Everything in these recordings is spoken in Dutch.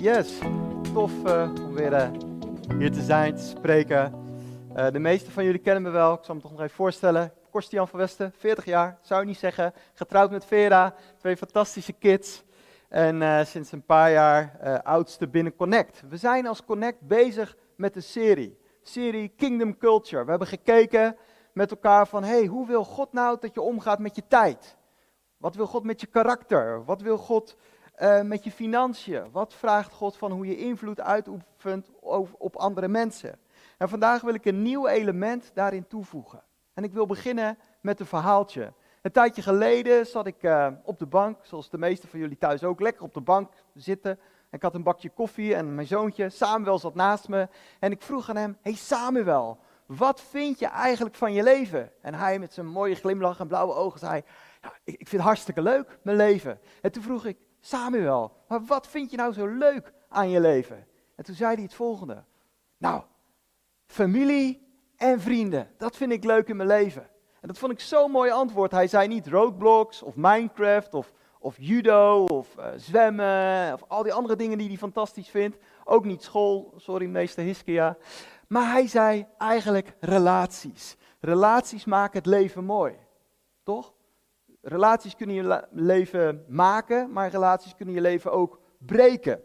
Yes, tof uh, om weer uh, hier te zijn, te spreken. Uh, de meeste van jullie kennen me wel, ik zal me toch nog even voorstellen. Korstian van Westen, 40 jaar, zou je niet zeggen. Getrouwd met Vera, twee fantastische kids. En sinds een paar jaar oudste binnen Connect. We zijn als Connect bezig met een serie. Serie Kingdom Culture. We hebben gekeken met elkaar van, hey, hoe wil God nou dat je omgaat met je tijd? Wat wil God met je karakter? Wat wil God uh, met je financiën? Wat vraagt God van hoe je invloed uitoefent op andere mensen? En vandaag wil ik een nieuw element daarin toevoegen. En ik wil beginnen met een verhaaltje. Een tijdje geleden zat ik uh, op de bank, zoals de meeste van jullie thuis ook, lekker op de bank zitten. Ik had een bakje koffie en mijn zoontje, Samuel, zat naast me. En ik vroeg aan hem, hey Samuel, wat vind je eigenlijk van je leven? En hij met zijn mooie glimlach en blauwe ogen zei, ja, ik vind het hartstikke leuk, mijn leven. En toen vroeg ik, Samuel, maar wat vind je nou zo leuk aan je leven? En toen zei hij het volgende. Nou, familie en vrienden, dat vind ik leuk in mijn leven. En dat vond ik zo'n mooi antwoord. Hij zei niet roadblocks of Minecraft of, of judo of uh, zwemmen of al die andere dingen die hij fantastisch vindt. Ook niet school, sorry meester Hiskia. Maar hij zei eigenlijk relaties. Relaties maken het leven mooi. Toch? Relaties kunnen je leven maken, maar relaties kunnen je leven ook breken.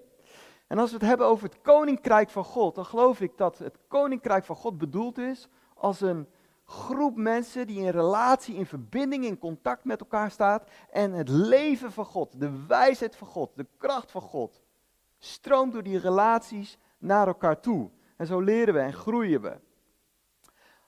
En als we het hebben over het koninkrijk van God, dan geloof ik dat het koninkrijk van God bedoeld is als een groep mensen die in relatie, in verbinding, in contact met elkaar staat en het leven van God, de wijsheid van God, de kracht van God, stroomt door die relaties naar elkaar toe. En zo leren we en groeien we.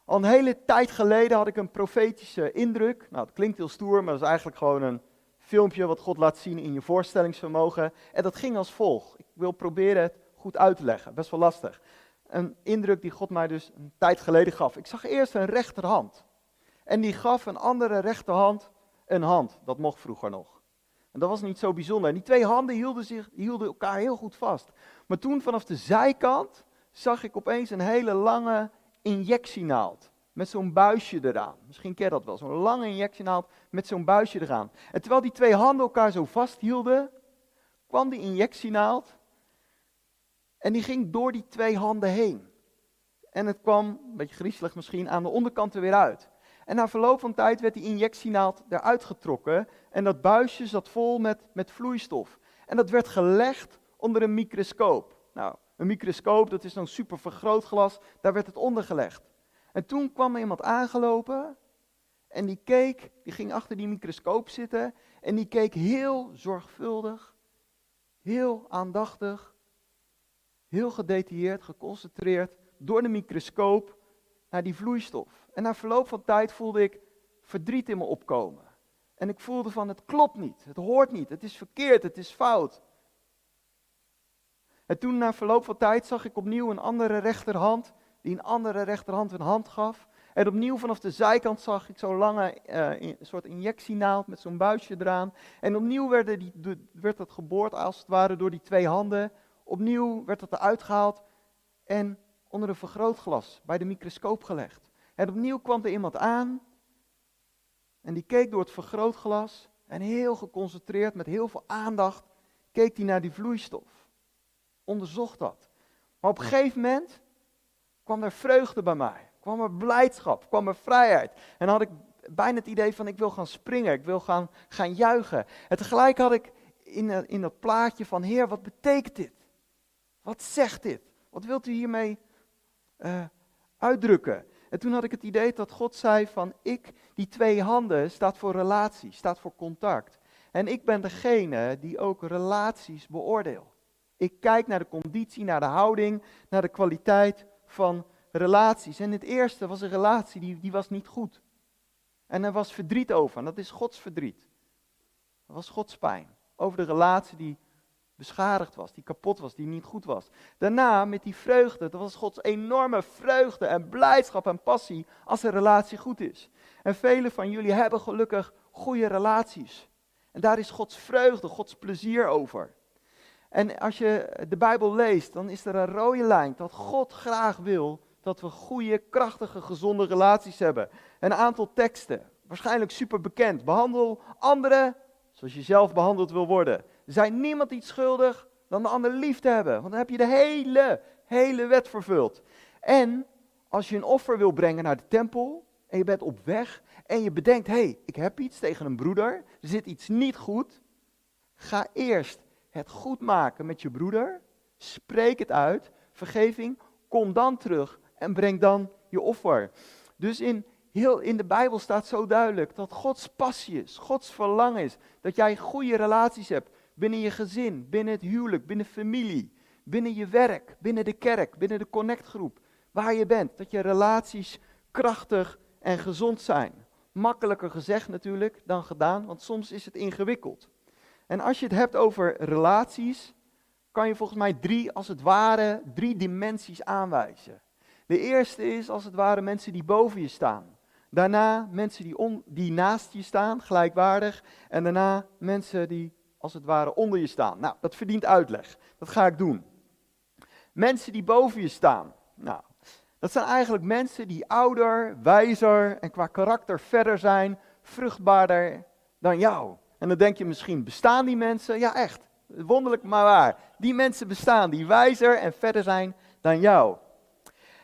Al een hele tijd geleden had ik een profetische indruk. Nou, het klinkt heel stoer, maar dat is eigenlijk gewoon een filmpje wat God laat zien in je voorstellingsvermogen. En dat ging als volgt. Ik wil proberen het goed uit te leggen, best wel lastig. Een indruk die God mij dus een tijd geleden gaf. Ik zag eerst een rechterhand. En die gaf een andere rechterhand een hand. Dat mocht vroeger nog. En dat was niet zo bijzonder. En die twee handen hielden, zich, hielden elkaar heel goed vast. Maar toen vanaf de zijkant zag ik opeens een hele lange injectienaald. Met zo'n buisje eraan. Misschien ken je dat wel. Zo'n lange injectienaald met zo'n buisje eraan. En terwijl die twee handen elkaar zo vasthielden, kwam die injectienaald. En die ging door die twee handen heen. En het kwam, een beetje griezelig misschien, aan de onderkant er weer uit. En na verloop van tijd werd die injectienaald eruit getrokken. En dat buisje zat vol met, met vloeistof. En dat werd gelegd onder een microscoop. Nou, een microscoop, dat is zo'n super vergrootglas, daar werd het onder gelegd. En toen kwam er iemand aangelopen en die keek, die ging achter die microscoop zitten en die keek heel zorgvuldig, heel aandachtig, heel gedetailleerd, geconcentreerd door de microscoop naar die vloeistof. En na verloop van tijd voelde ik verdriet in me opkomen. En ik voelde van het klopt niet, het hoort niet, het is verkeerd, het is fout. En toen na verloop van tijd zag ik opnieuw een andere rechterhand, die een andere rechterhand een hand gaf. En opnieuw vanaf de zijkant zag ik zo'n lange uh, soort injectienaald met zo'n buisje eraan. En opnieuw werd, die, dat geboord als het ware door die twee handen. Opnieuw werd dat eruit gehaald en onder een vergrootglas bij de microscoop gelegd. En opnieuw kwam er iemand aan en die keek door het vergrootglas en heel geconcentreerd, met heel veel aandacht, keek hij naar die vloeistof onderzocht dat. Maar op een gegeven moment kwam er vreugde bij mij. Kwam er blijdschap, kwam er vrijheid. En had ik bijna het idee van ik wil gaan springen, ik wil gaan, gaan juichen. En tegelijk had ik in, in dat plaatje van Heer, wat betekent dit? Wat zegt dit? Wat wilt u hiermee uh, uitdrukken? En toen had ik het idee dat God zei van ik, die twee handen, staat voor relatie, staat voor contact. En ik ben degene die ook relaties beoordeelt. Ik kijk naar de conditie, naar de houding, naar de kwaliteit van relaties. En het eerste was een relatie die, die was niet goed. En er was verdriet over. En dat is Gods verdriet. Dat was Gods pijn. Over de relatie die beschadigd was, die kapot was, die niet goed was. Daarna met die vreugde, dat was Gods enorme vreugde en blijdschap en passie als een relatie goed is. En velen van jullie hebben gelukkig goede relaties. En daar is Gods vreugde, Gods plezier over. En als je de Bijbel leest, dan is er een rode lijn dat God graag wil dat we goede, krachtige, gezonde relaties hebben. Een aantal teksten, waarschijnlijk super bekend. Behandel anderen zoals je zelf behandeld wil worden. Zijn niemand iets schuldig dan de ander lief te hebben. Want dan heb je de hele, hele wet vervuld. En als je een offer wil brengen naar de tempel en je bent op weg en je bedenkt, hé, hey, ik heb iets tegen een broeder, er zit iets niet goed. Ga eerst het goed maken met je broeder, spreek het uit, vergeving, kom dan terug en breng dan je offer. Dus in, heel, in de Bijbel staat zo duidelijk dat Gods passie is, Gods verlangen is, dat jij goede relaties hebt binnen je gezin, binnen het huwelijk, binnen familie, binnen je werk, binnen de kerk, binnen de connectgroep, waar je bent. Dat je relaties krachtig en gezond zijn. Makkelijker gezegd natuurlijk dan gedaan, want soms is het ingewikkeld. En als je het hebt over relaties, kan je volgens mij drie, als het ware, drie dimensies aanwijzen. De eerste is als het ware mensen die boven je staan. Daarna mensen die, die naast je staan, gelijkwaardig. En daarna mensen die als het ware onder je staan. Nou, dat verdient uitleg. Dat ga ik doen. Mensen die boven je staan. Nou, dat zijn eigenlijk mensen die ouder, wijzer en qua karakter verder zijn, vruchtbaarder dan jou. En dan denk je misschien, bestaan die mensen? Ja, echt. Wonderlijk maar waar. Die mensen bestaan, die wijzer en verder zijn dan jou.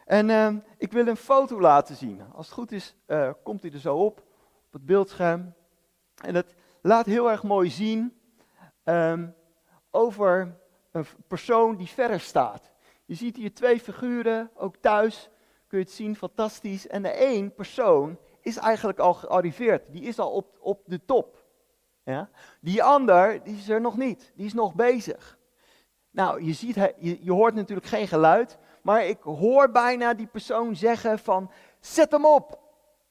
En uh, ik wil een foto laten zien. Als het goed is, uh, komt hij er zo op, op het beeldscherm. En het laat heel erg mooi zien um, over een persoon die verder staat. Je ziet hier twee figuren, ook thuis kun je het zien, fantastisch. En de één persoon is eigenlijk al gearriveerd, die is al op, op de top. Ja? Die ander, die is er nog niet, die is nog bezig. Nou, je, ziet, je, hoort natuurlijk geen geluid, maar ik hoor bijna die persoon zeggen van, zet hem op,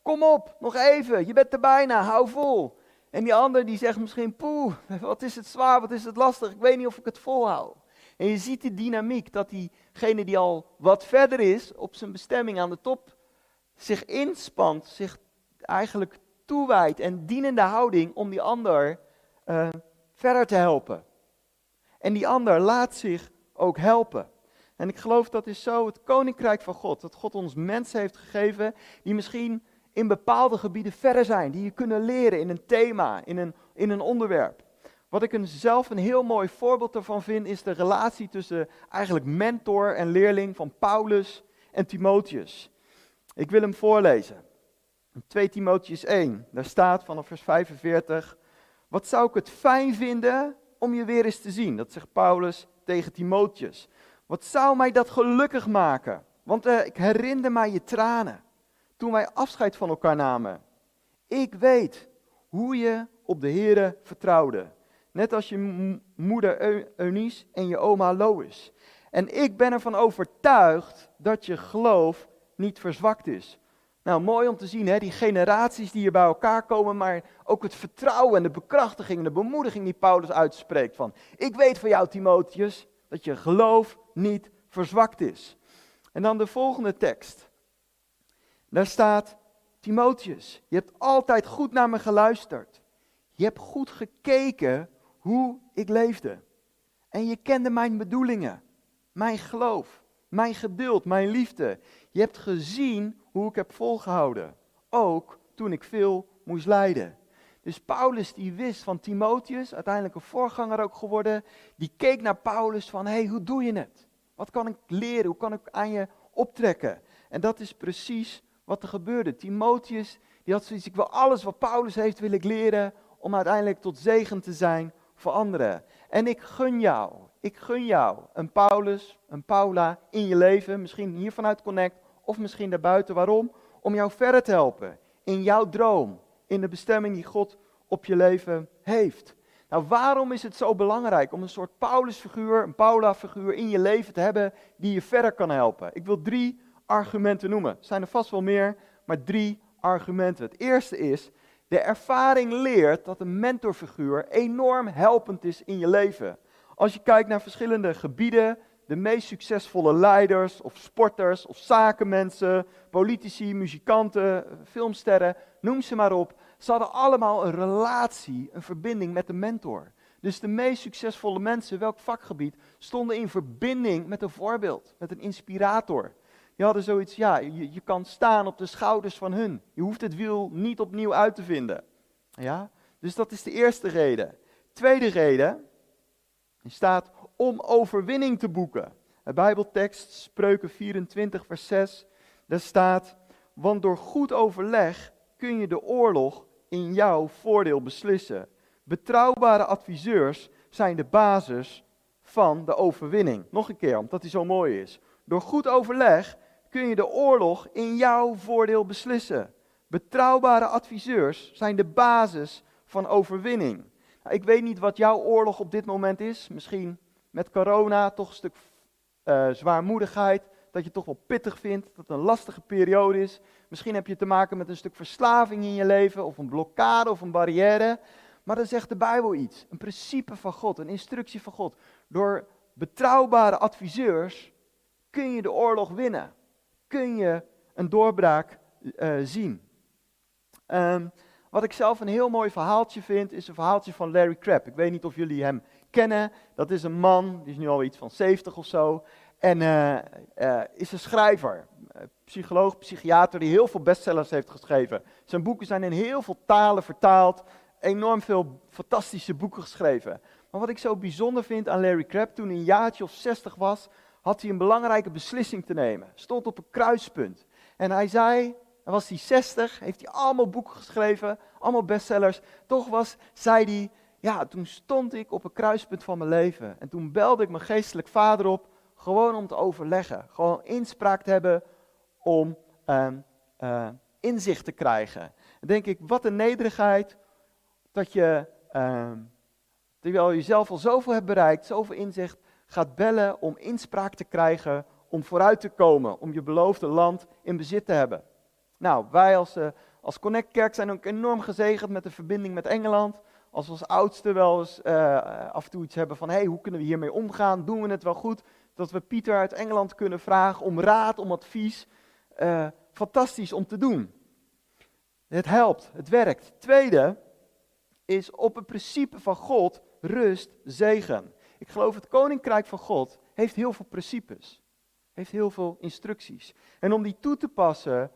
kom op, nog even, je bent er bijna, hou vol. En die ander die zegt misschien, poeh, wat is het zwaar, wat is het lastig, ik weet niet of ik het volhoud. En je ziet de dynamiek dat diegene die al wat verder is, op zijn bestemming aan de top, zich inspant, zich eigenlijk en dienende houding om die ander uh, verder te helpen. En die ander laat zich ook helpen. En ik geloof dat is zo het koninkrijk van God. Dat God ons mensen heeft gegeven die misschien in bepaalde gebieden verder zijn. Die je kunnen leren in een thema, in een, in een onderwerp. Wat ik een, zelf een heel mooi voorbeeld ervan vind, is de relatie tussen eigenlijk mentor en leerling van Paulus en Timotheus. Ik wil hem voorlezen. 2 Timotheus 1, daar staat vanaf vers 45. Wat zou ik het fijn vinden om je weer eens te zien? Dat zegt Paulus tegen Timotheus. Wat zou mij dat gelukkig maken? Want uh, ik herinner mij je tranen toen wij afscheid van elkaar namen. Ik weet hoe je op de Here vertrouwde. Net als je moeder Eunice en je oma Lois. En ik ben ervan overtuigd dat je geloof niet verzwakt is. Nou, mooi om te zien, hè? die generaties die hier bij elkaar komen, maar ook het vertrouwen en de bekrachtiging en de bemoediging die Paulus uitspreekt van, ik weet van jou Timotheus, dat je geloof niet verzwakt is. En dan de volgende tekst. Daar staat, Timotheus, je hebt altijd goed naar me geluisterd. Je hebt goed gekeken hoe ik leefde. En je kende mijn bedoelingen, mijn geloof, mijn geduld, mijn liefde. Je hebt gezien hoe ik heb volgehouden, ook toen ik veel moest lijden. Dus Paulus die wist van Timotheus, uiteindelijk een voorganger ook geworden, die keek naar Paulus van, hé, hey, hoe doe je het? Wat kan ik leren? Hoe kan ik aan je optrekken? En dat is precies wat er gebeurde. Timotheus, die had zoiets, ik wil alles wat Paulus heeft, wil ik leren om uiteindelijk tot zegen te zijn voor anderen. En ik gun jou, ik gun jou een Paulus, een Paula in je leven, misschien hier vanuit Connect of misschien daarbuiten. Waarom? Om jou verder te helpen in jouw droom, in de bestemming die God op je leven heeft. Nou, waarom is het zo belangrijk om een soort Paulus-figuur, een Paula-figuur in je leven te hebben die je verder kan helpen? Ik wil drie argumenten noemen. Er zijn er vast wel meer, maar drie argumenten. Het eerste is, de ervaring leert dat een mentorfiguur enorm helpend is in je leven. Als je kijkt naar verschillende gebieden, de meest succesvolle leiders of sporters of zakenmensen, politici, muzikanten, filmsterren, noem ze maar op. Ze hadden allemaal een relatie, een verbinding met een mentor. Dus de meest succesvolle mensen, welk vakgebied, stonden in verbinding met een voorbeeld, met een inspirator. Die hadden zoiets, ja, je, je kan staan op de schouders van hun. Je hoeft het wiel niet opnieuw uit te vinden. Ja? Dus dat is de eerste reden. Tweede reden staat om overwinning te boeken. De Bijbeltekst, Spreuken 24, vers 6, daar staat, want door goed overleg kun je de oorlog in jouw voordeel beslissen. Betrouwbare adviseurs zijn de basis van de overwinning. Nog een keer, omdat die zo mooi is. Door goed overleg kun je de oorlog in jouw voordeel beslissen. Betrouwbare adviseurs zijn de basis van overwinning. Nou, ik weet niet wat jouw oorlog op dit moment is. Misschien met corona toch een stuk uh, zwaarmoedigheid. Dat je toch wel pittig vindt. Dat het een lastige periode is. Misschien heb je te maken met een stuk verslaving in je leven. Of een blokkade of een barrière. Maar dan zegt de Bijbel iets. Een principe van God. Een instructie van God. Door betrouwbare adviseurs kun je de oorlog winnen. Kun je een doorbraak uh, zien. Um, wat ik zelf een heel mooi verhaaltje vind, is een verhaaltje van Larry Crabb. Ik weet niet of jullie hem kennen. Dat is een man, die is nu al iets van 70 of zo. En uh, uh, is een schrijver, psycholoog, psychiater, die heel veel bestsellers heeft geschreven. Zijn boeken zijn in heel veel talen vertaald. Enorm veel fantastische boeken geschreven. Maar wat ik zo bijzonder vind aan Larry Crabb, toen hij een jaartje of 60 was, had hij een belangrijke beslissing te nemen. Stond op een kruispunt. En hij zei, was hij 60, heeft hij allemaal boeken geschreven, allemaal bestsellers. Toch was, zei hij, ja, toen stond ik op een kruispunt van mijn leven. En toen belde ik mijn geestelijk vader op, gewoon om te overleggen. Gewoon inspraak te hebben om uh, inzicht te krijgen. Dan denk ik, wat een nederigheid dat je, uh, terwijl je zelf al zoveel hebt bereikt, zoveel inzicht, gaat bellen om inspraak te krijgen, om vooruit te komen, om je beloofde land in bezit te hebben. Nou, wij als, uh, als Connect Kerk zijn ook enorm gezegend met de verbinding met Engeland. Als we als oudste wel eens uh, af en toe iets hebben van, hey, hoe kunnen we hiermee omgaan? Doen we het wel goed? Dat we Pieter uit Engeland kunnen vragen om raad, om advies. Uh, fantastisch om te doen. Het helpt, het werkt. Tweede is op het principe van God rust, zegen. Ik geloof het koninkrijk van God heeft heel veel principes. Heeft heel veel instructies. En om die toe te passen,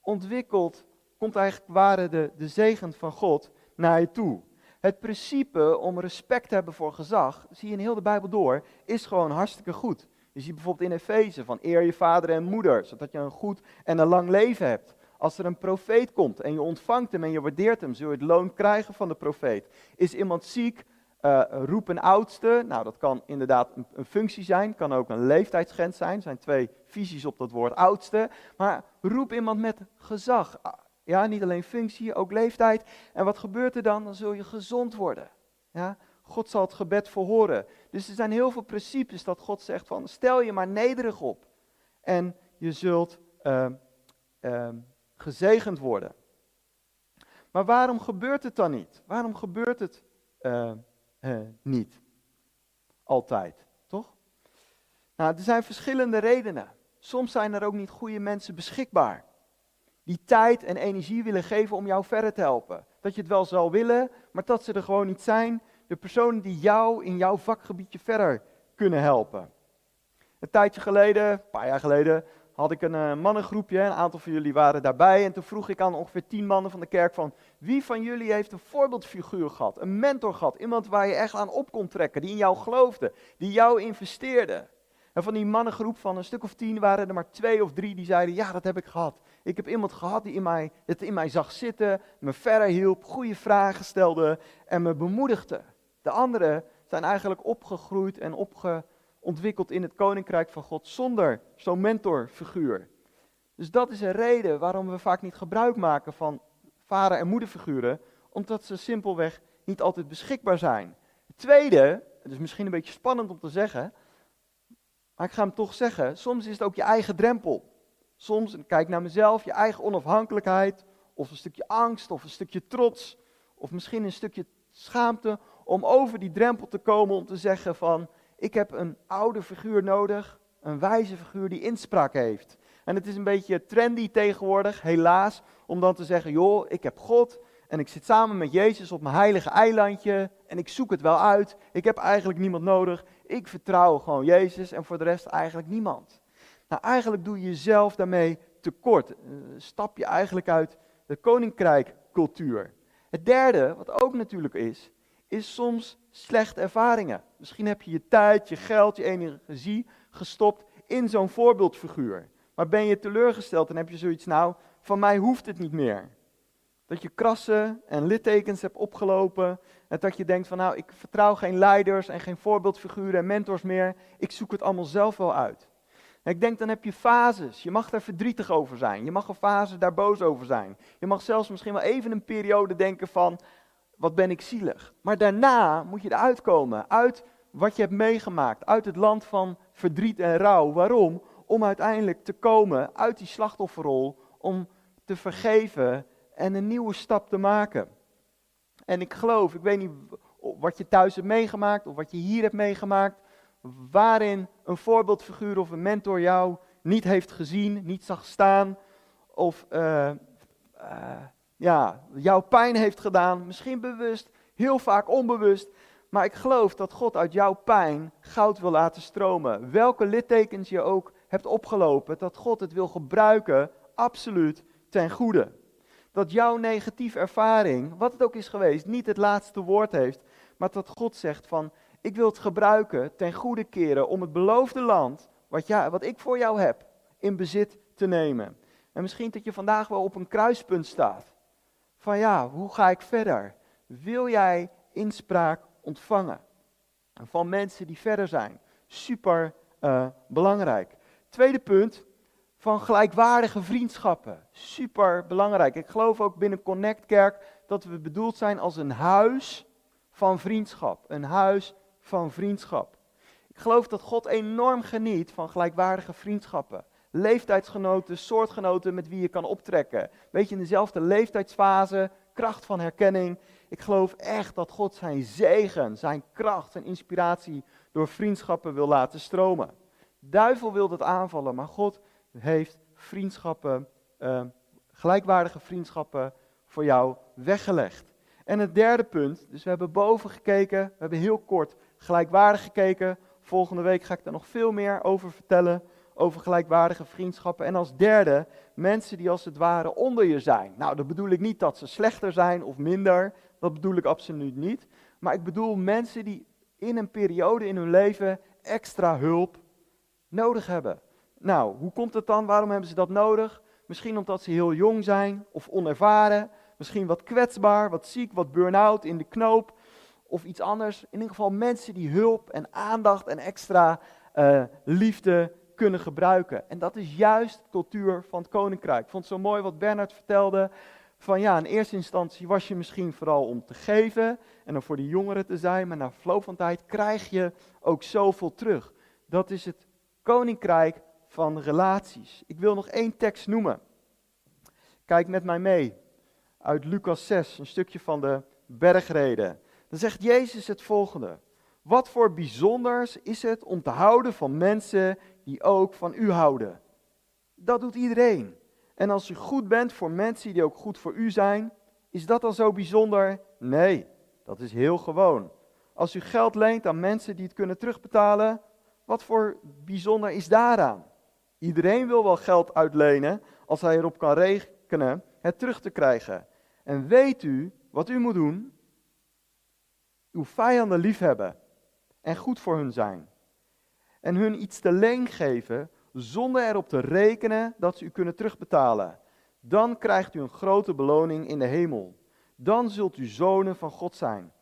ontwikkeld, komt eigenlijk ware de, de zegen van God naar je toe. Het principe om respect te hebben voor gezag, zie je in heel de Bijbel door, is gewoon hartstikke goed. Je ziet bijvoorbeeld in Efeze van eer je vader en moeder, zodat je een goed en een lang leven hebt. Als er een profeet komt en je ontvangt hem en je waardeert hem, zul je het loon krijgen van de profeet. Is iemand ziek, uh, roep een oudste. Nou, dat kan inderdaad een, een, functie zijn, kan ook een leeftijdsgrens zijn. Er zijn twee visies op dat woord oudste. Maar roep iemand met gezag. Ja, niet alleen functie, ook leeftijd. En wat gebeurt er dan? Dan zul je gezond worden. Ja, God zal het gebed verhoren. Dus er zijn heel veel principes dat God zegt van stel je maar nederig op. En je zult uh, uh, gezegend worden. Maar waarom gebeurt het dan niet? Waarom gebeurt het uh, niet? Altijd, toch? Nou, er zijn verschillende redenen. Soms zijn er ook niet goede mensen beschikbaar. Die tijd en energie willen geven om jou verder te helpen. Dat je het wel zou willen, maar dat ze er gewoon niet zijn. De personen die jou in jouw vakgebiedje verder kunnen helpen. Een tijdje geleden, een paar jaar geleden, had ik een uh, mannengroepje. Een aantal van jullie waren daarbij. En toen vroeg ik aan ongeveer tien mannen van de kerk van... Wie van jullie heeft een voorbeeldfiguur gehad? Een mentor gehad? Iemand waar je echt aan op kon trekken. Die in jou geloofde. Die jou investeerde. En van die mannengroep van een stuk of tien waren er maar twee of drie die zeiden: Ja, dat heb ik gehad. Ik heb iemand gehad die in mij, het in mij zag zitten, me verder hielp, goede vragen stelde en me bemoedigde. De anderen zijn eigenlijk opgegroeid en opgeontwikkeld in het koninkrijk van God zonder zo'n mentorfiguur. Dus dat is een reden waarom we vaak niet gebruik maken van vader- en moederfiguren, omdat ze simpelweg niet altijd beschikbaar zijn. Tweede, het is misschien een beetje spannend om te zeggen, maar ik ga hem toch zeggen, soms is het ook je eigen drempel. Soms, kijk naar mezelf, je eigen onafhankelijkheid, of een stukje angst, of een stukje trots, of misschien een stukje schaamte om over die drempel te komen om te zeggen van, ik heb een oude figuur nodig, een wijze figuur die inspraak heeft. En het is een beetje trendy tegenwoordig, helaas, om dan te zeggen, joh, ik heb God en ik zit samen met Jezus op mijn heilige eilandje en ik zoek het wel uit. Ik heb eigenlijk niemand nodig. Ik vertrouw gewoon Jezus en voor de rest eigenlijk niemand. Nou, eigenlijk doe je jezelf daarmee tekort. Uh, stap je eigenlijk uit de koninkrijkcultuur. Het derde, wat ook natuurlijk is, is soms slechte ervaringen. Misschien heb je je tijd, je geld, je energie gestopt in zo'n voorbeeldfiguur. Maar ben je teleurgesteld en heb je zoiets, nou, van mij hoeft het niet meer. Dat je krassen en littekens hebt opgelopen. En dat je denkt van nou, ik vertrouw geen leiders en geen voorbeeldfiguren en mentors meer. Ik zoek het allemaal zelf wel uit. Ik denk dan heb je fases. Je mag daar verdrietig over zijn. Je mag een fase daar boos over zijn. Je mag zelfs misschien wel even een periode denken van wat ben ik zielig. Maar daarna moet je eruit komen. Uit wat je hebt meegemaakt. Uit het land van verdriet en rouw. Waarom? Om uiteindelijk te komen uit die slachtofferrol. Om te vergeven en een nieuwe stap te maken. En ik geloof, ik weet niet wat je thuis hebt meegemaakt of wat je hier hebt meegemaakt, waarin een voorbeeldfiguur of een mentor jou niet heeft gezien, niet zag staan, of uh, ja, jouw pijn heeft gedaan, misschien bewust, heel vaak onbewust. Maar ik geloof dat God uit jouw pijn goud wil laten stromen. Welke littekens je ook hebt opgelopen, dat God het wil gebruiken, absoluut ten goede dat jouw negatieve ervaring, wat het ook is geweest, niet het laatste woord heeft, maar dat God zegt van, ik wil het gebruiken ten goede keren om het beloofde land, wat, wat ik voor jou heb, in bezit te nemen. En misschien dat je vandaag wel op een kruispunt staat. Van ja, hoe ga ik verder? Wil jij inspraak ontvangen? Van mensen die verder zijn. Super uh, belangrijk. Tweede punt, van gelijkwaardige vriendschappen. Super belangrijk. Ik geloof ook binnen Connect Kerk dat we bedoeld zijn als een huis van vriendschap. Een huis van vriendschap. Ik geloof dat God enorm geniet van gelijkwaardige vriendschappen. Leeftijdsgenoten, soortgenoten met wie je kan optrekken. Weet je, in dezelfde leeftijdsfase, kracht van herkenning. Ik geloof echt dat God zijn zegen, zijn kracht, zijn inspiratie door vriendschappen wil laten stromen. Duivel wil dat aanvallen, maar God heeft vriendschappen, uh, gelijkwaardige vriendschappen voor jou weggelegd. En het derde punt, dus we hebben boven gekeken, we hebben heel kort gelijkwaardig gekeken. Volgende week ga ik daar nog veel meer over vertellen, over gelijkwaardige vriendschappen. En als derde, mensen die als het ware onder je zijn. Nou, dat bedoel ik niet dat ze slechter zijn of minder, dat bedoel ik absoluut niet. Maar ik bedoel mensen die in een periode in hun leven extra hulp nodig hebben. Nou, hoe komt het dan? Waarom hebben ze dat nodig? Misschien omdat ze heel jong zijn of onervaren. Misschien wat kwetsbaar, wat ziek, wat burn-out in de knoop. Of iets anders. In ieder geval mensen die hulp en aandacht en extra uh, liefde kunnen gebruiken. En dat is juist de cultuur van het koninkrijk. Ik vond het zo mooi wat Bernard vertelde. Van ja, in eerste instantie was je misschien vooral om te geven en om voor de jongeren te zijn. Maar na verloop van tijd krijg je ook zoveel terug. Dat is het koninkrijk van relaties. Ik wil nog één tekst noemen. Kijk met mij mee. Uit Lucas 6, een stukje van de bergreden. Dan zegt Jezus het volgende. Wat voor bijzonders is het om te houden van mensen die ook van u houden? Dat doet iedereen. En als u goed bent voor mensen die ook goed voor u zijn, is dat dan zo bijzonder? Nee, dat is heel gewoon. Als u geld leent aan mensen die het kunnen terugbetalen, wat voor bijzonder is daaraan? Iedereen wil wel geld uitlenen als hij erop kan rekenen het terug te krijgen. En weet u wat u moet doen? Uw vijanden liefhebben en goed voor hun zijn. En hun iets te leen geven zonder erop te rekenen dat ze u kunnen terugbetalen. Dan krijgt u een grote beloning in de hemel. Dan zult u zonen van God zijn.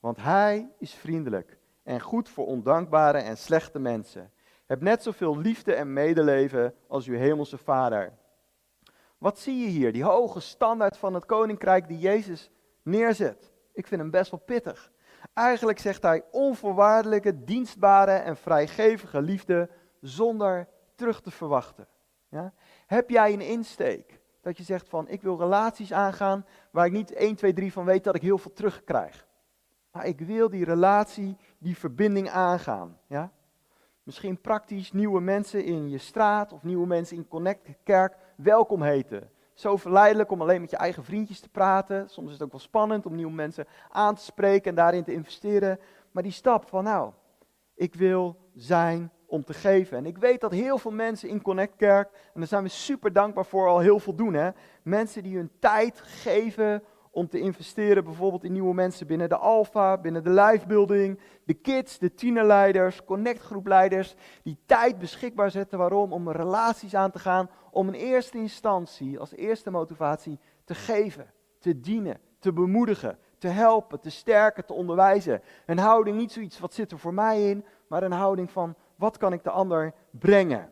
Want Hij is vriendelijk en goed voor ondankbare en slechte mensen. Heb net zoveel liefde en medeleven als uw hemelse vader. Wat zie je hier? Die hoge standaard van het koninkrijk die Jezus neerzet. Ik vind hem best wel pittig. Eigenlijk zegt hij onvoorwaardelijke, dienstbare en vrijgevige liefde zonder terug te verwachten. Ja? Heb jij een insteek dat je zegt van ik wil relaties aangaan waar ik niet 1, 2, 3 van weet dat ik heel veel terugkrijg. Maar ik wil die relatie, die verbinding aangaan. Ja? Misschien praktisch nieuwe mensen in je straat of nieuwe mensen in Connect Kerk welkom heten. Zo verleidelijk om alleen met je eigen vriendjes te praten. Soms is het ook wel spannend om nieuwe mensen aan te spreken en daarin te investeren. Maar die stap van nou, ik wil zijn om te geven. En ik weet dat heel veel mensen in Connect Kerk, en daar zijn we super dankbaar voor, al heel veel doen. Hè? Mensen die hun tijd geven om te investeren bijvoorbeeld in nieuwe mensen binnen de Alpha, binnen de lijfbuilding, de kids, de tienerleiders, connectgroepleiders, die tijd beschikbaar zetten. Waarom? Om relaties aan te gaan, om in eerste instantie, als eerste motivatie, te geven, te dienen, te bemoedigen, te helpen, te sterken, te onderwijzen. Een houding, niet zoiets wat zit er voor mij in, maar een houding van wat kan ik de ander brengen.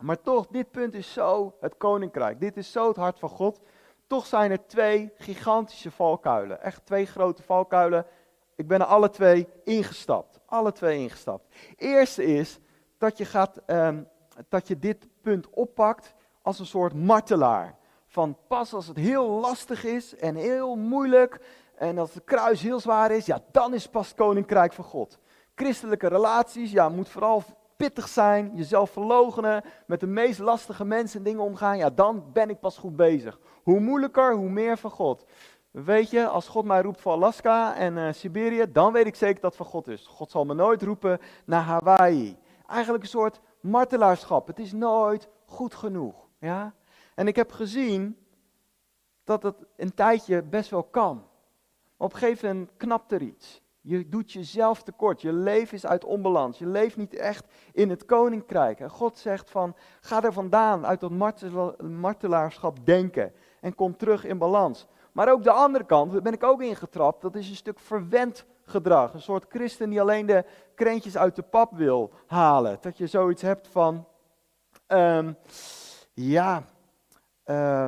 Maar toch, dit punt is zo het koninkrijk. Dit is zo het hart van God. Toch zijn er twee gigantische valkuilen. Echt twee grote valkuilen. Ik ben er alle twee ingestapt. Alle twee ingestapt. Eerste is dat je, gaat, ehm, dat je dit punt oppakt als een soort martelaar. Van pas als het heel lastig is en heel moeilijk en als het kruis heel zwaar is, ja, dan is pas koninkrijk van God. Christelijke relaties, ja, moet vooral pittig zijn, jezelf verlogenen, met de meest lastige mensen en dingen omgaan, ja, dan ben ik pas goed bezig. Hoe moeilijker, hoe meer van God. Weet je, als God mij roept voor Alaska en uh, Siberië, dan weet ik zeker dat van God is. God zal me nooit roepen naar Hawaii. Eigenlijk een soort martelaarschap. Het is nooit goed genoeg. Ja? En ik heb gezien dat het een tijdje best wel kan. op een gegeven moment knapt er iets. Je doet jezelf tekort. Je leven is uit onbalans. Je leeft niet echt in het koninkrijk. En God zegt van, ga er vandaan uit dat martelaarschap denken. En kom terug in balans. Maar ook de andere kant, daar ben ik ook ingetrapt. Dat is een stuk verwend gedrag. Een soort christen die alleen de krentjes uit de pap wil halen. Dat je zoiets hebt van, ehm, ja, uh,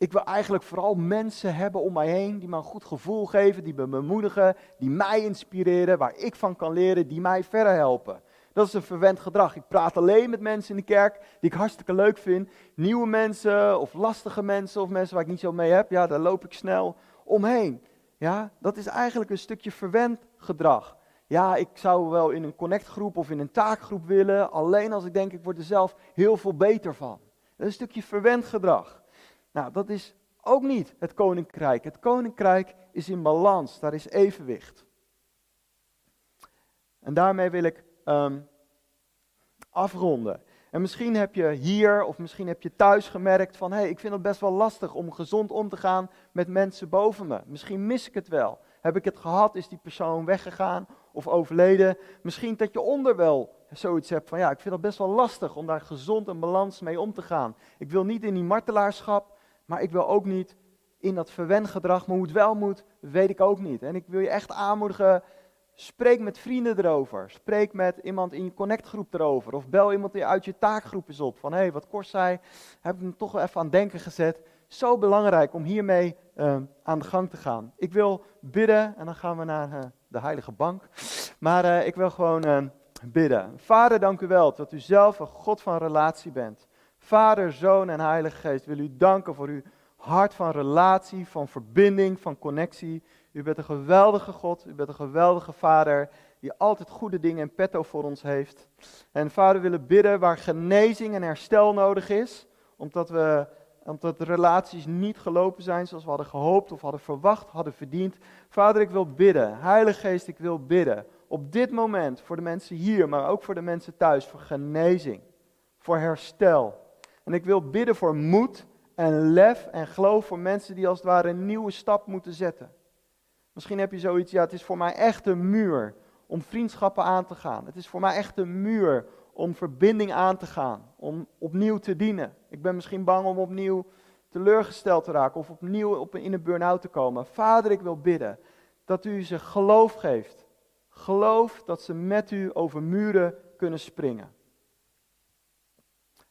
ik wil eigenlijk vooral mensen hebben om mij heen die me een goed gevoel geven, die me bemoedigen, die mij inspireren, waar ik van kan leren, die mij verder helpen. Dat is een verwend gedrag. Ik praat alleen met mensen in de kerk die ik hartstikke leuk vind. Nieuwe mensen of lastige mensen of mensen waar ik niet zo mee heb, ja, daar loop ik snel omheen. Ja, dat is eigenlijk een stukje verwend gedrag. Ja, ik zou wel in een connectgroep of in een taakgroep willen, alleen als ik denk ik word er zelf heel veel beter van. Dat is een stukje verwend gedrag. Nou, dat is ook niet het koninkrijk. Het koninkrijk is in balans, daar is evenwicht. En daarmee wil ik ehm, afronden. En misschien heb je hier of misschien heb je thuis gemerkt van hé, hey, ik vind het best wel lastig om gezond om te gaan met mensen boven me. Misschien mis ik het wel. Heb ik het gehad? Is die persoon weggegaan of overleden? Misschien dat je onder wel zoiets hebt van ja, ik vind het best wel lastig om daar gezond en balans mee om te gaan. Ik wil niet in die martelaarschap, maar ik wil ook niet in dat verwen gedrag. Maar hoe het wel moet, weet ik ook niet. En ik wil je echt aanmoedigen. Spreek met vrienden erover. Spreek met iemand in je connectgroep erover. Of bel iemand die uit je taakgroep eens op. Van hé, hey, wat kost zij? Heb ik hem toch wel even aan denken gezet. Zo belangrijk om hiermee uh, aan de gang te gaan. Ik wil bidden en dan gaan we naar uh, de heilige bank. Maar uh, ik wil gewoon bidden. Vader, dank u wel dat u zelf een God van relatie bent. Vader, Zoon en Heilige Geest, wil u danken voor uw hart van relatie, van verbinding, van connectie. U bent een geweldige God, u bent een geweldige Vader die altijd goede dingen in petto voor ons heeft. En Vader, we willen bidden waar genezing en herstel nodig is, omdat, we, omdat de relaties niet gelopen zijn zoals we hadden gehoopt of hadden verwacht, hadden verdiend. Vader, ik wil bidden. Heilige Geest, ik wil bidden. Op dit moment, voor de mensen hier, maar ook voor de mensen thuis, voor genezing, voor herstel. En ik wil bidden voor moed en lef en geloof voor mensen die als het ware een nieuwe stap moeten zetten. Misschien heb je zoiets, ja, het is voor mij echt een muur om vriendschappen aan te gaan. Het is voor mij echt een muur om verbinding aan te gaan, om opnieuw te dienen. Ik ben misschien bang om opnieuw teleurgesteld te raken of opnieuw op, in een burn-out te komen. Vader, ik wil bidden dat u ze geloof geeft. Geloof dat ze met u over muren kunnen springen.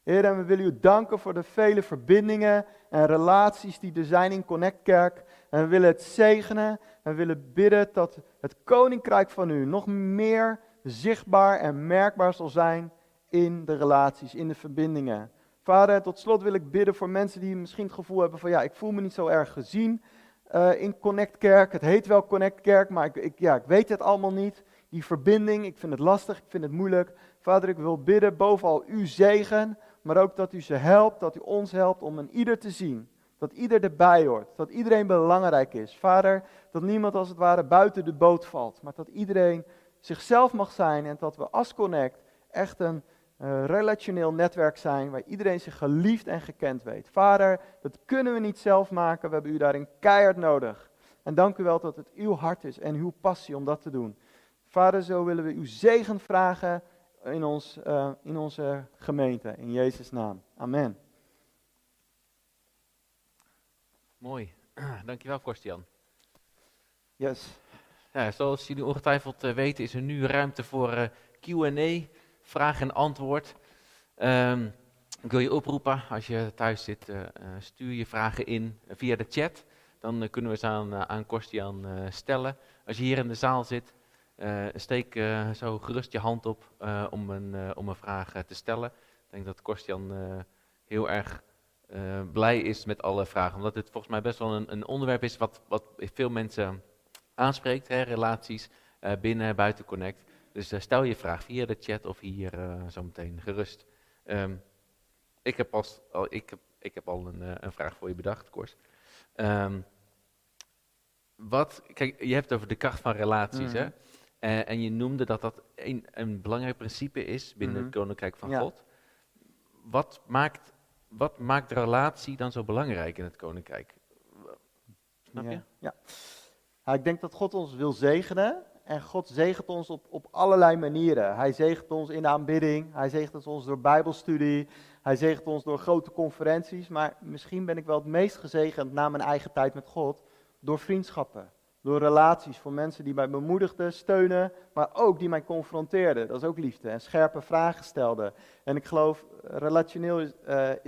Heer, en we willen u danken voor de vele verbindingen en relaties die er zijn in Connect Kerk. En we willen het zegenen en we willen bidden dat het koninkrijk van u nog meer zichtbaar en merkbaar zal zijn in de relaties, in de verbindingen. Vader, tot slot wil ik bidden voor mensen die misschien het gevoel hebben van ja, ik voel me niet zo erg gezien uh, in Connect Kerk. Het heet wel Connect Kerk, maar ik, ik, ja, ik weet het allemaal niet. Die verbinding, ik vind het lastig, ik vind het moeilijk. Vader, ik wil bidden bovenal uw zegen maar ook dat u ze helpt, dat u ons helpt om een ieder te zien. Dat ieder erbij hoort, dat iedereen belangrijk is. Vader, dat niemand als het ware buiten de boot valt, maar dat iedereen zichzelf mag zijn en dat we als Connect echt een, een relationeel netwerk zijn waar iedereen zich geliefd en gekend weet. Vader, dat kunnen we niet zelf maken, we hebben u daarin keihard nodig. En dank u wel dat het uw hart is en uw passie om dat te doen. Vader, zo willen we uw zegen vragen in, ons, uh, in onze gemeente. In Jezus' naam. Amen. Mooi. Dankjewel, Korstian. Yes. Ja, zoals jullie ongetwijfeld uh, weten, is er nu ruimte voor uh, QA, vraag en antwoord. Um, ik wil je oproepen, als je thuis zit, uh, stuur je vragen in via de chat. Dan kunnen we ze aan, aan Korstian stellen. Als je hier in de zaal zit, steek zo gerust je hand op om, een, om een vraag te stellen. Ik denk dat Korstian heel erg blij is met alle vragen. Omdat dit volgens mij best wel een, een onderwerp is wat, wat veel mensen aanspreekt, hè, relaties uh, binnen en buiten Connect. Dus uh, stel je vraag via de chat of hier uh, zometeen gerust. Um, ik, heb pas, al, ik, heb, ik heb al een, een vraag voor je bedacht, Kors. Um, wat, kijk, je hebt het over de kracht van relaties, hè? Uh, en je noemde dat dat een, een belangrijk principe is binnen mm -hmm. het Koninkrijk van ja. God. Wat maakt, wat maakt de relatie dan zo belangrijk in het Koninkrijk? Snap ja. je? Ja. Nou, ik denk dat God ons wil zegenen. En God zegent ons op, op allerlei manieren. Hij zegent ons in de aanbidding. Hij zegent ons door bijbelstudie. Hij zegent ons door grote conferenties. Maar misschien ben ik wel het meest gezegend na mijn eigen tijd met God. Door vriendschappen. Door relaties voor mensen die mij bemoedigden, steunen. Maar ook die mij confronteerden. Dat is ook liefde. En scherpe vragen stelden. En ik geloof, relationeel, uh,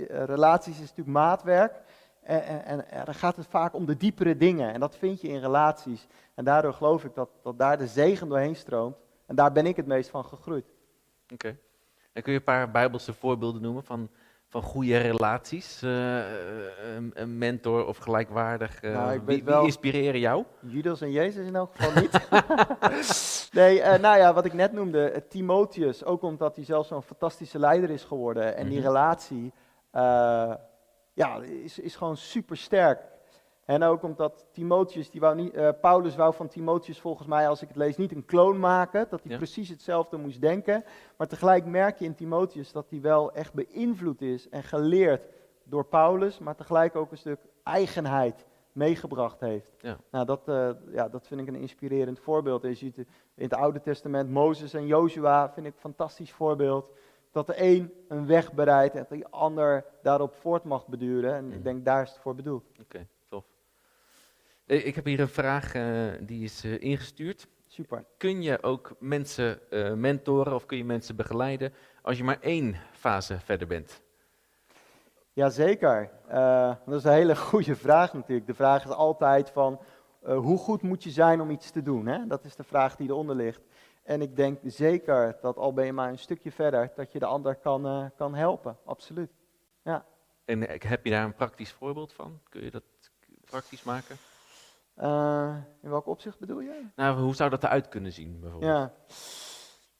relaties is natuurlijk maatwerk. En, en, en, dan gaat het vaak om de diepere dingen. En dat vind je in relaties. En daardoor geloof ik dat, dat daar de zegen doorheen stroomt. En daar ben ik het meest van gegroeid. Oké. Okay. En kun je een paar bijbelse voorbeelden noemen van, van goede relaties? Uh, een, een, mentor of gelijkwaardig. Uh, nou, wie, wie inspireren jou? Judas en Jezus in elk geval niet. nee, uh, nou ja, wat ik net noemde, Timotheus. Ook omdat hij zelf zo'n fantastische leider is geworden. En die mm -hmm. relatie ja, is, is gewoon super sterk. En ook omdat Timotheus, die wou niet, uh, Paulus wou van Timotheus volgens mij, als ik het lees, niet een kloon maken. Dat hij ja. precies hetzelfde moest denken. Maar tegelijk merk je in Timotheus dat hij wel echt beïnvloed is en geleerd door Paulus. Maar tegelijk ook een stuk eigenheid meegebracht heeft. Ja. Nou, dat, uh, ja, dat vind ik een inspirerend voorbeeld. Je ziet in het Oude Testament Mozes en Joshua, vind ik een fantastisch voorbeeld dat de een een weg bereidt en dat de ander daarop voort mag beduren. En mm. ik denk, daar is het voor bedoeld. Oké, okay. Ik heb hier een vraag, uh, die is uh, ingestuurd. Super. Kun je ook mensen uh, mentoren of kun je mensen begeleiden als je maar één fase verder bent? Jazeker. dat is een hele goede vraag natuurlijk. De vraag is altijd van, hoe goed moet je zijn om iets te doen? Hè? Dat is de vraag die eronder ligt. En ik denk zeker dat al ben je maar een stukje verder, dat je de ander kan, kan helpen. Absoluut. Ja. En heb je daar een praktisch voorbeeld van? Kun je dat praktisch maken? Uh, in welk opzicht bedoel je? Nou, hoe zou dat eruit kunnen zien bijvoorbeeld? Ja.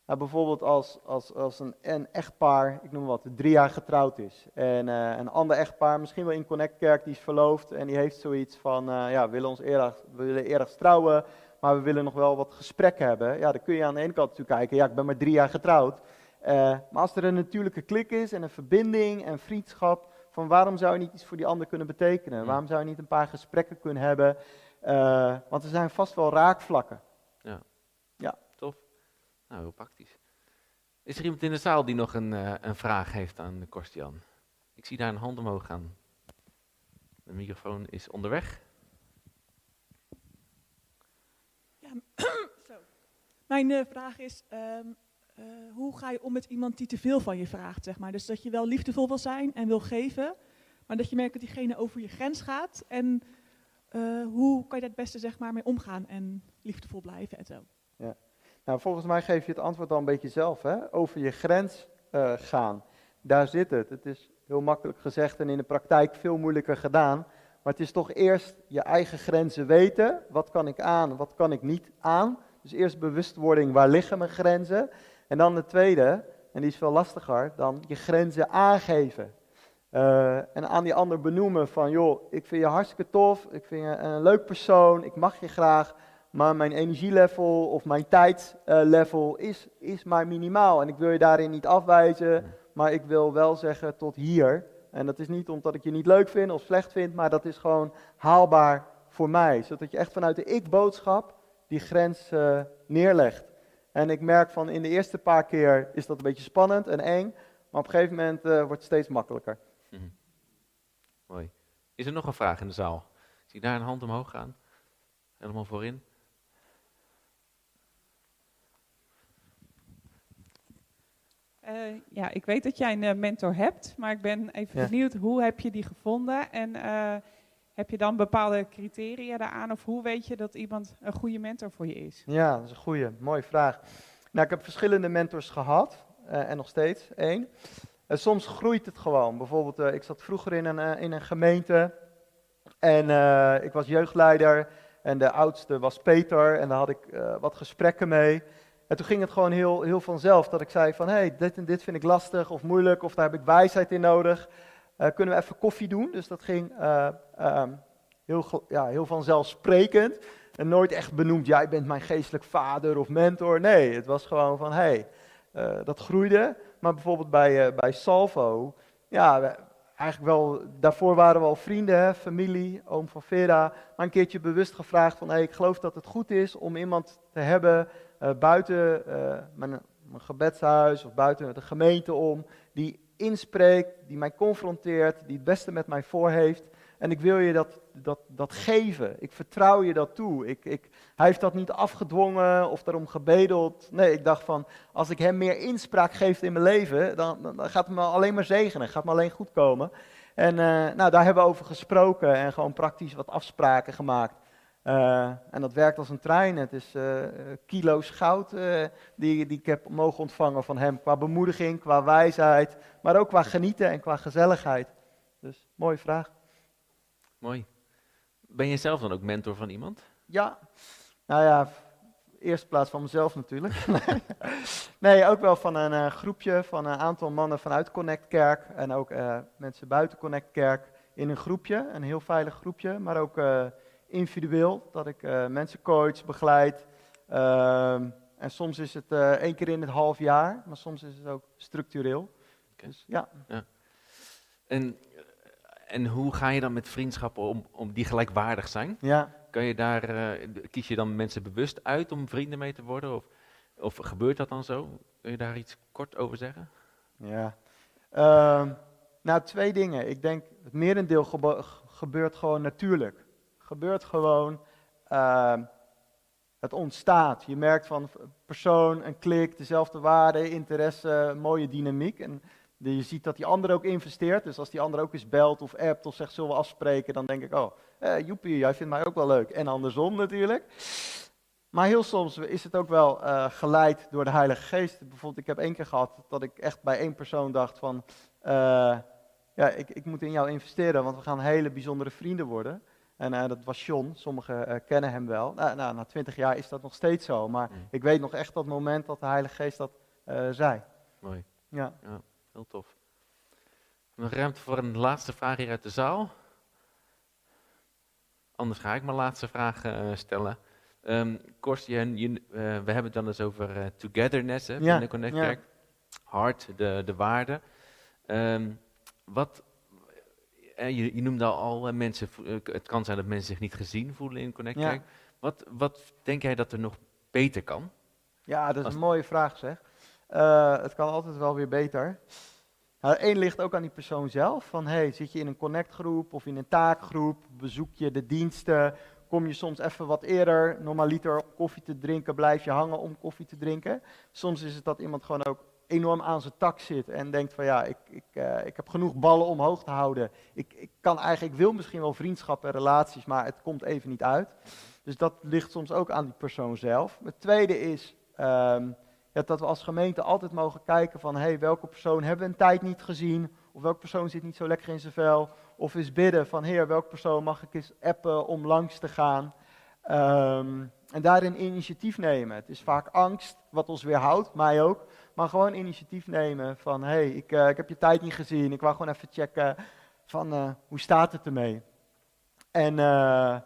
Nou, bijvoorbeeld als, als, als een, een echtpaar, ik noem wat, drie jaar getrouwd is. En uh, een ander echtpaar, misschien wel in Connect Kerk, die is verloofd. En die heeft zoiets van, ja, we willen ons eerder, we willen eerder trouwen maar we willen nog wel wat gesprekken hebben. Ja, dan kun je aan de ene kant natuurlijk kijken, ja, ik ben maar drie jaar getrouwd. Uh, maar als er een natuurlijke klik is en een verbinding en vriendschap, van waarom zou je niet iets voor die ander kunnen betekenen? Hmm. Waarom zou je niet een paar gesprekken kunnen hebben? Uh, want er zijn vast wel raakvlakken. Ja. Ja. Tof. Nou, heel praktisch. Is er iemand in de zaal die nog een, uh, een vraag heeft aan Korstian? Ik zie daar een hand omhoog gaan. De microfoon is onderweg. Zo. Mijn uh, vraag is, um, uh, hoe ga je om met iemand die te veel van je vraagt, zeg maar? Dus dat je wel liefdevol wil zijn en wil geven, maar dat je merkt dat diegene over je grens gaat. En uh, hoe kan je daar het beste, zeg maar, mee omgaan en liefdevol blijven en zo? Ja. Nou, volgens mij geef je het antwoord al een beetje zelf, hè? Over je grens gaan. Daar zit het. Het is heel makkelijk gezegd en in de praktijk veel moeilijker gedaan. Maar het is toch eerst je eigen grenzen weten. Wat kan ik aan, wat kan ik niet aan? Dus eerst bewustwording, waar liggen mijn grenzen? En dan de tweede, en die is veel lastiger, dan je grenzen aangeven. Uh, en aan die ander benoemen van, joh, ik vind je hartstikke tof, ik vind je een leuk persoon, ik mag je graag, maar mijn energielevel of mijn tijdlevel is, is maar minimaal. En ik wil je daarin niet afwijzen, maar ik wil wel zeggen tot hier. En dat is niet omdat ik je niet leuk vind of slecht vind, maar dat is gewoon haalbaar voor mij. Zodat je echt vanuit de ik-boodschap die grens uh, neerlegt. En ik merk van in de eerste paar keer is dat een beetje spannend en eng, maar op een gegeven moment uh, wordt het steeds makkelijker. Mhm. Mooi. Is er nog een vraag in de zaal? Zie je daar een hand omhoog gaan? Helemaal voorin. Uh, ja, ik weet dat jij een mentor hebt, maar ik ben even benieuwd, hoe heb je die gevonden? En uh, heb je dan bepaalde criteria daaraan? Of hoe weet je dat iemand een goede mentor voor je is? Ja, dat is een goede, mooie vraag. Nou, ik heb verschillende mentors gehad uh, en nog steeds één. En soms groeit het gewoon. Bijvoorbeeld, uh, ik zat vroeger in een, uh, in een gemeente en ik was jeugdleider en de oudste was Peter en daar had ik wat gesprekken mee. En toen ging het gewoon heel, heel vanzelf dat ik zei van, hé, hey, dit en dit vind ik lastig of moeilijk of daar heb ik wijsheid in nodig. Kunnen we even koffie doen? Dus dat ging uh, heel, ja, heel vanzelfsprekend. En nooit echt benoemd, jij bent mijn geestelijk vader of mentor. Nee, het was gewoon van, hé, hey, eh, dat groeide. Maar bijvoorbeeld bij, bij Salvo, ja, eigenlijk wel, daarvoor waren we al vrienden, familie, oom van Vera. Maar een keertje bewust gevraagd van, ik geloof dat het goed is om iemand te hebben buiten mijn, mijn gebedshuis of buiten de gemeente om, die inspreekt, die mij confronteert, die het beste met mij voor heeft. En ik wil je dat, dat, dat geven. Ik vertrouw je dat toe. Ik, ik, hij heeft dat niet afgedwongen of daarom gebedeld. Nee, ik dacht van, als ik hem meer inspraak geef in mijn leven, dan, dan gaat het me alleen maar zegenen. Gaat me alleen goed komen. En uh, nou, daar hebben we over gesproken en gewoon praktisch wat afspraken gemaakt. Uh, en dat werkt als een trein. Het is uh, kilo's goud die, die ik heb mogen ontvangen van hem. Qua bemoediging, qua wijsheid, maar ook qua genieten en qua gezelligheid. Dus, mooie vraag. Mooi. Ben je zelf dan ook mentor van iemand? Ja. Nou ja, eerste plaats van mezelf natuurlijk. nee, ook wel van een groepje, van een aantal mannen vanuit Connect Kerk. En ook mensen buiten Connect Kerk in een groepje. Een heel veilig groepje, maar ook individueel, dat ik mensen coach, begeleid. Uh, en soms is het één keer in het half jaar, maar soms is het ook structureel. Okay. Dus, ja. ja. En, en hoe ga je dan met vriendschappen om, om die gelijkwaardig zijn? Ja. Kan je daar, eh, kies je dan mensen bewust uit om vrienden mee te worden? Of, of gebeurt dat dan zo? Kun je daar iets kort over zeggen? Ja. Ehm, nou, twee dingen. Ik denk, het merendeel gebeurt gewoon natuurlijk gebeurt gewoon. Uh, het ontstaat. Je merkt van persoon, een klik, dezelfde waarde, interesse, mooie dynamiek. En je ziet dat die ander ook investeert. Dus als die ander ook eens belt of appt of zegt zullen we afspreken, dan denk ik, oh, eh, joepie, jij vindt mij ook wel leuk. En andersom natuurlijk. Maar heel soms is het ook wel uh, geleid door de Heilige Geest. Bijvoorbeeld, ik heb één keer gehad dat ik echt bij één persoon dacht van, uh, ja, ik, ik moet in jou investeren, want we gaan hele bijzondere vrienden worden. En uh, dat was John, sommigen kennen hem wel. Nou, nou, na twintig jaar is dat nog steeds zo, maar mm. ik weet nog echt dat moment dat de Heilige Geest dat zei. Mooi. Ja. ja, heel tof. Nog ruimte voor een laatste vraag hier uit de zaal? Anders ga ik mijn laatste vraag stellen. Um, je, je, we hebben het dan eens over togetherness hè, ja, de Connect ja. Hart, de, de waarde. Um, wat, je, je noemde al mensen, het kan zijn dat mensen zich niet gezien voelen in Connect ja. Wat, wat denk jij dat er nog beter kan? Ja, dat is Als een mooie vraag zeg. Uh, het kan altijd wel weer beter. Nou, Eén ligt ook aan die persoon zelf. Van hey, zit je in een connectgroep of in een taakgroep? Bezoek je de diensten? Kom je soms even wat eerder, normaliter om koffie te drinken, blijf je hangen om koffie te drinken. Soms is het dat iemand gewoon ook enorm aan zijn tak zit en denkt van ja, ik, ik, uh, ik heb genoeg ballen omhoog te houden. Ik, ik, kan eigenlijk, ik wil misschien wel vriendschappen en relaties, maar het komt even niet uit. Dus dat ligt soms ook aan die persoon zelf. Het tweede is um, ja, dat we als gemeente altijd mogen kijken van hey, welke persoon hebben we een tijd niet gezien? Of welke persoon zit niet zo lekker in zijn vel? Of eens bidden van heer, welke persoon mag ik eens appen om langs te gaan? Um, en daarin initiatief nemen. Het is vaak angst wat ons weerhoudt, mij ook. Maar gewoon initiatief nemen van, hey, ik, uh, ik heb je tijd niet gezien. Ik wou gewoon even checken van, uh, hoe staat het ermee? En uh,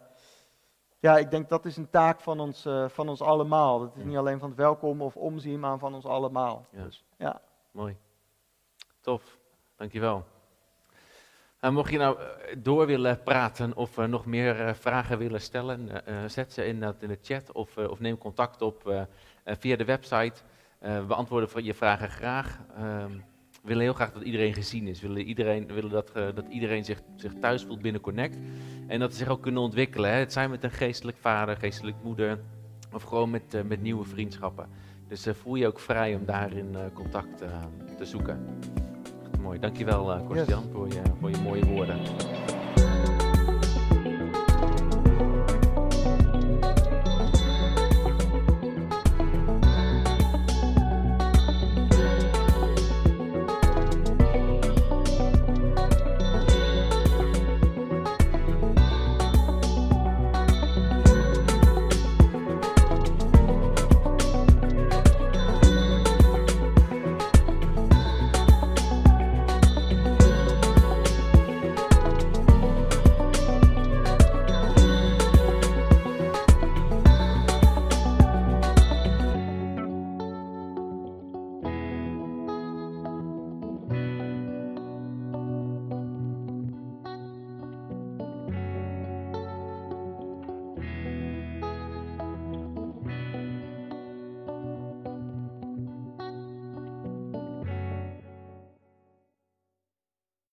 ja, ik denk dat is een taak van ons, uh, van ons allemaal. Dat is niet alleen van het welkom of omzien, maar van ons allemaal. Ja. Dus, ja. Mooi. Tof, dankjewel. Uh, mocht je nou door willen praten of nog meer vragen willen stellen, zet ze in, in de chat of, of neem contact op via de website. we beantwoorden je vragen graag. We willen heel graag dat iedereen gezien is. We willen, iedereen, willen dat, uh, dat iedereen zich, zich thuis voelt binnen Connect. En dat ze zich ook kunnen ontwikkelen. Hè. Het zijn met een geestelijk vader, geestelijk moeder. Of gewoon met, uh, met nieuwe vriendschappen. Dus uh, voel je ook vrij om daarin contact te zoeken. Echt mooi. Dankjewel, Korstian, yes. voor, je, voor je mooie woorden.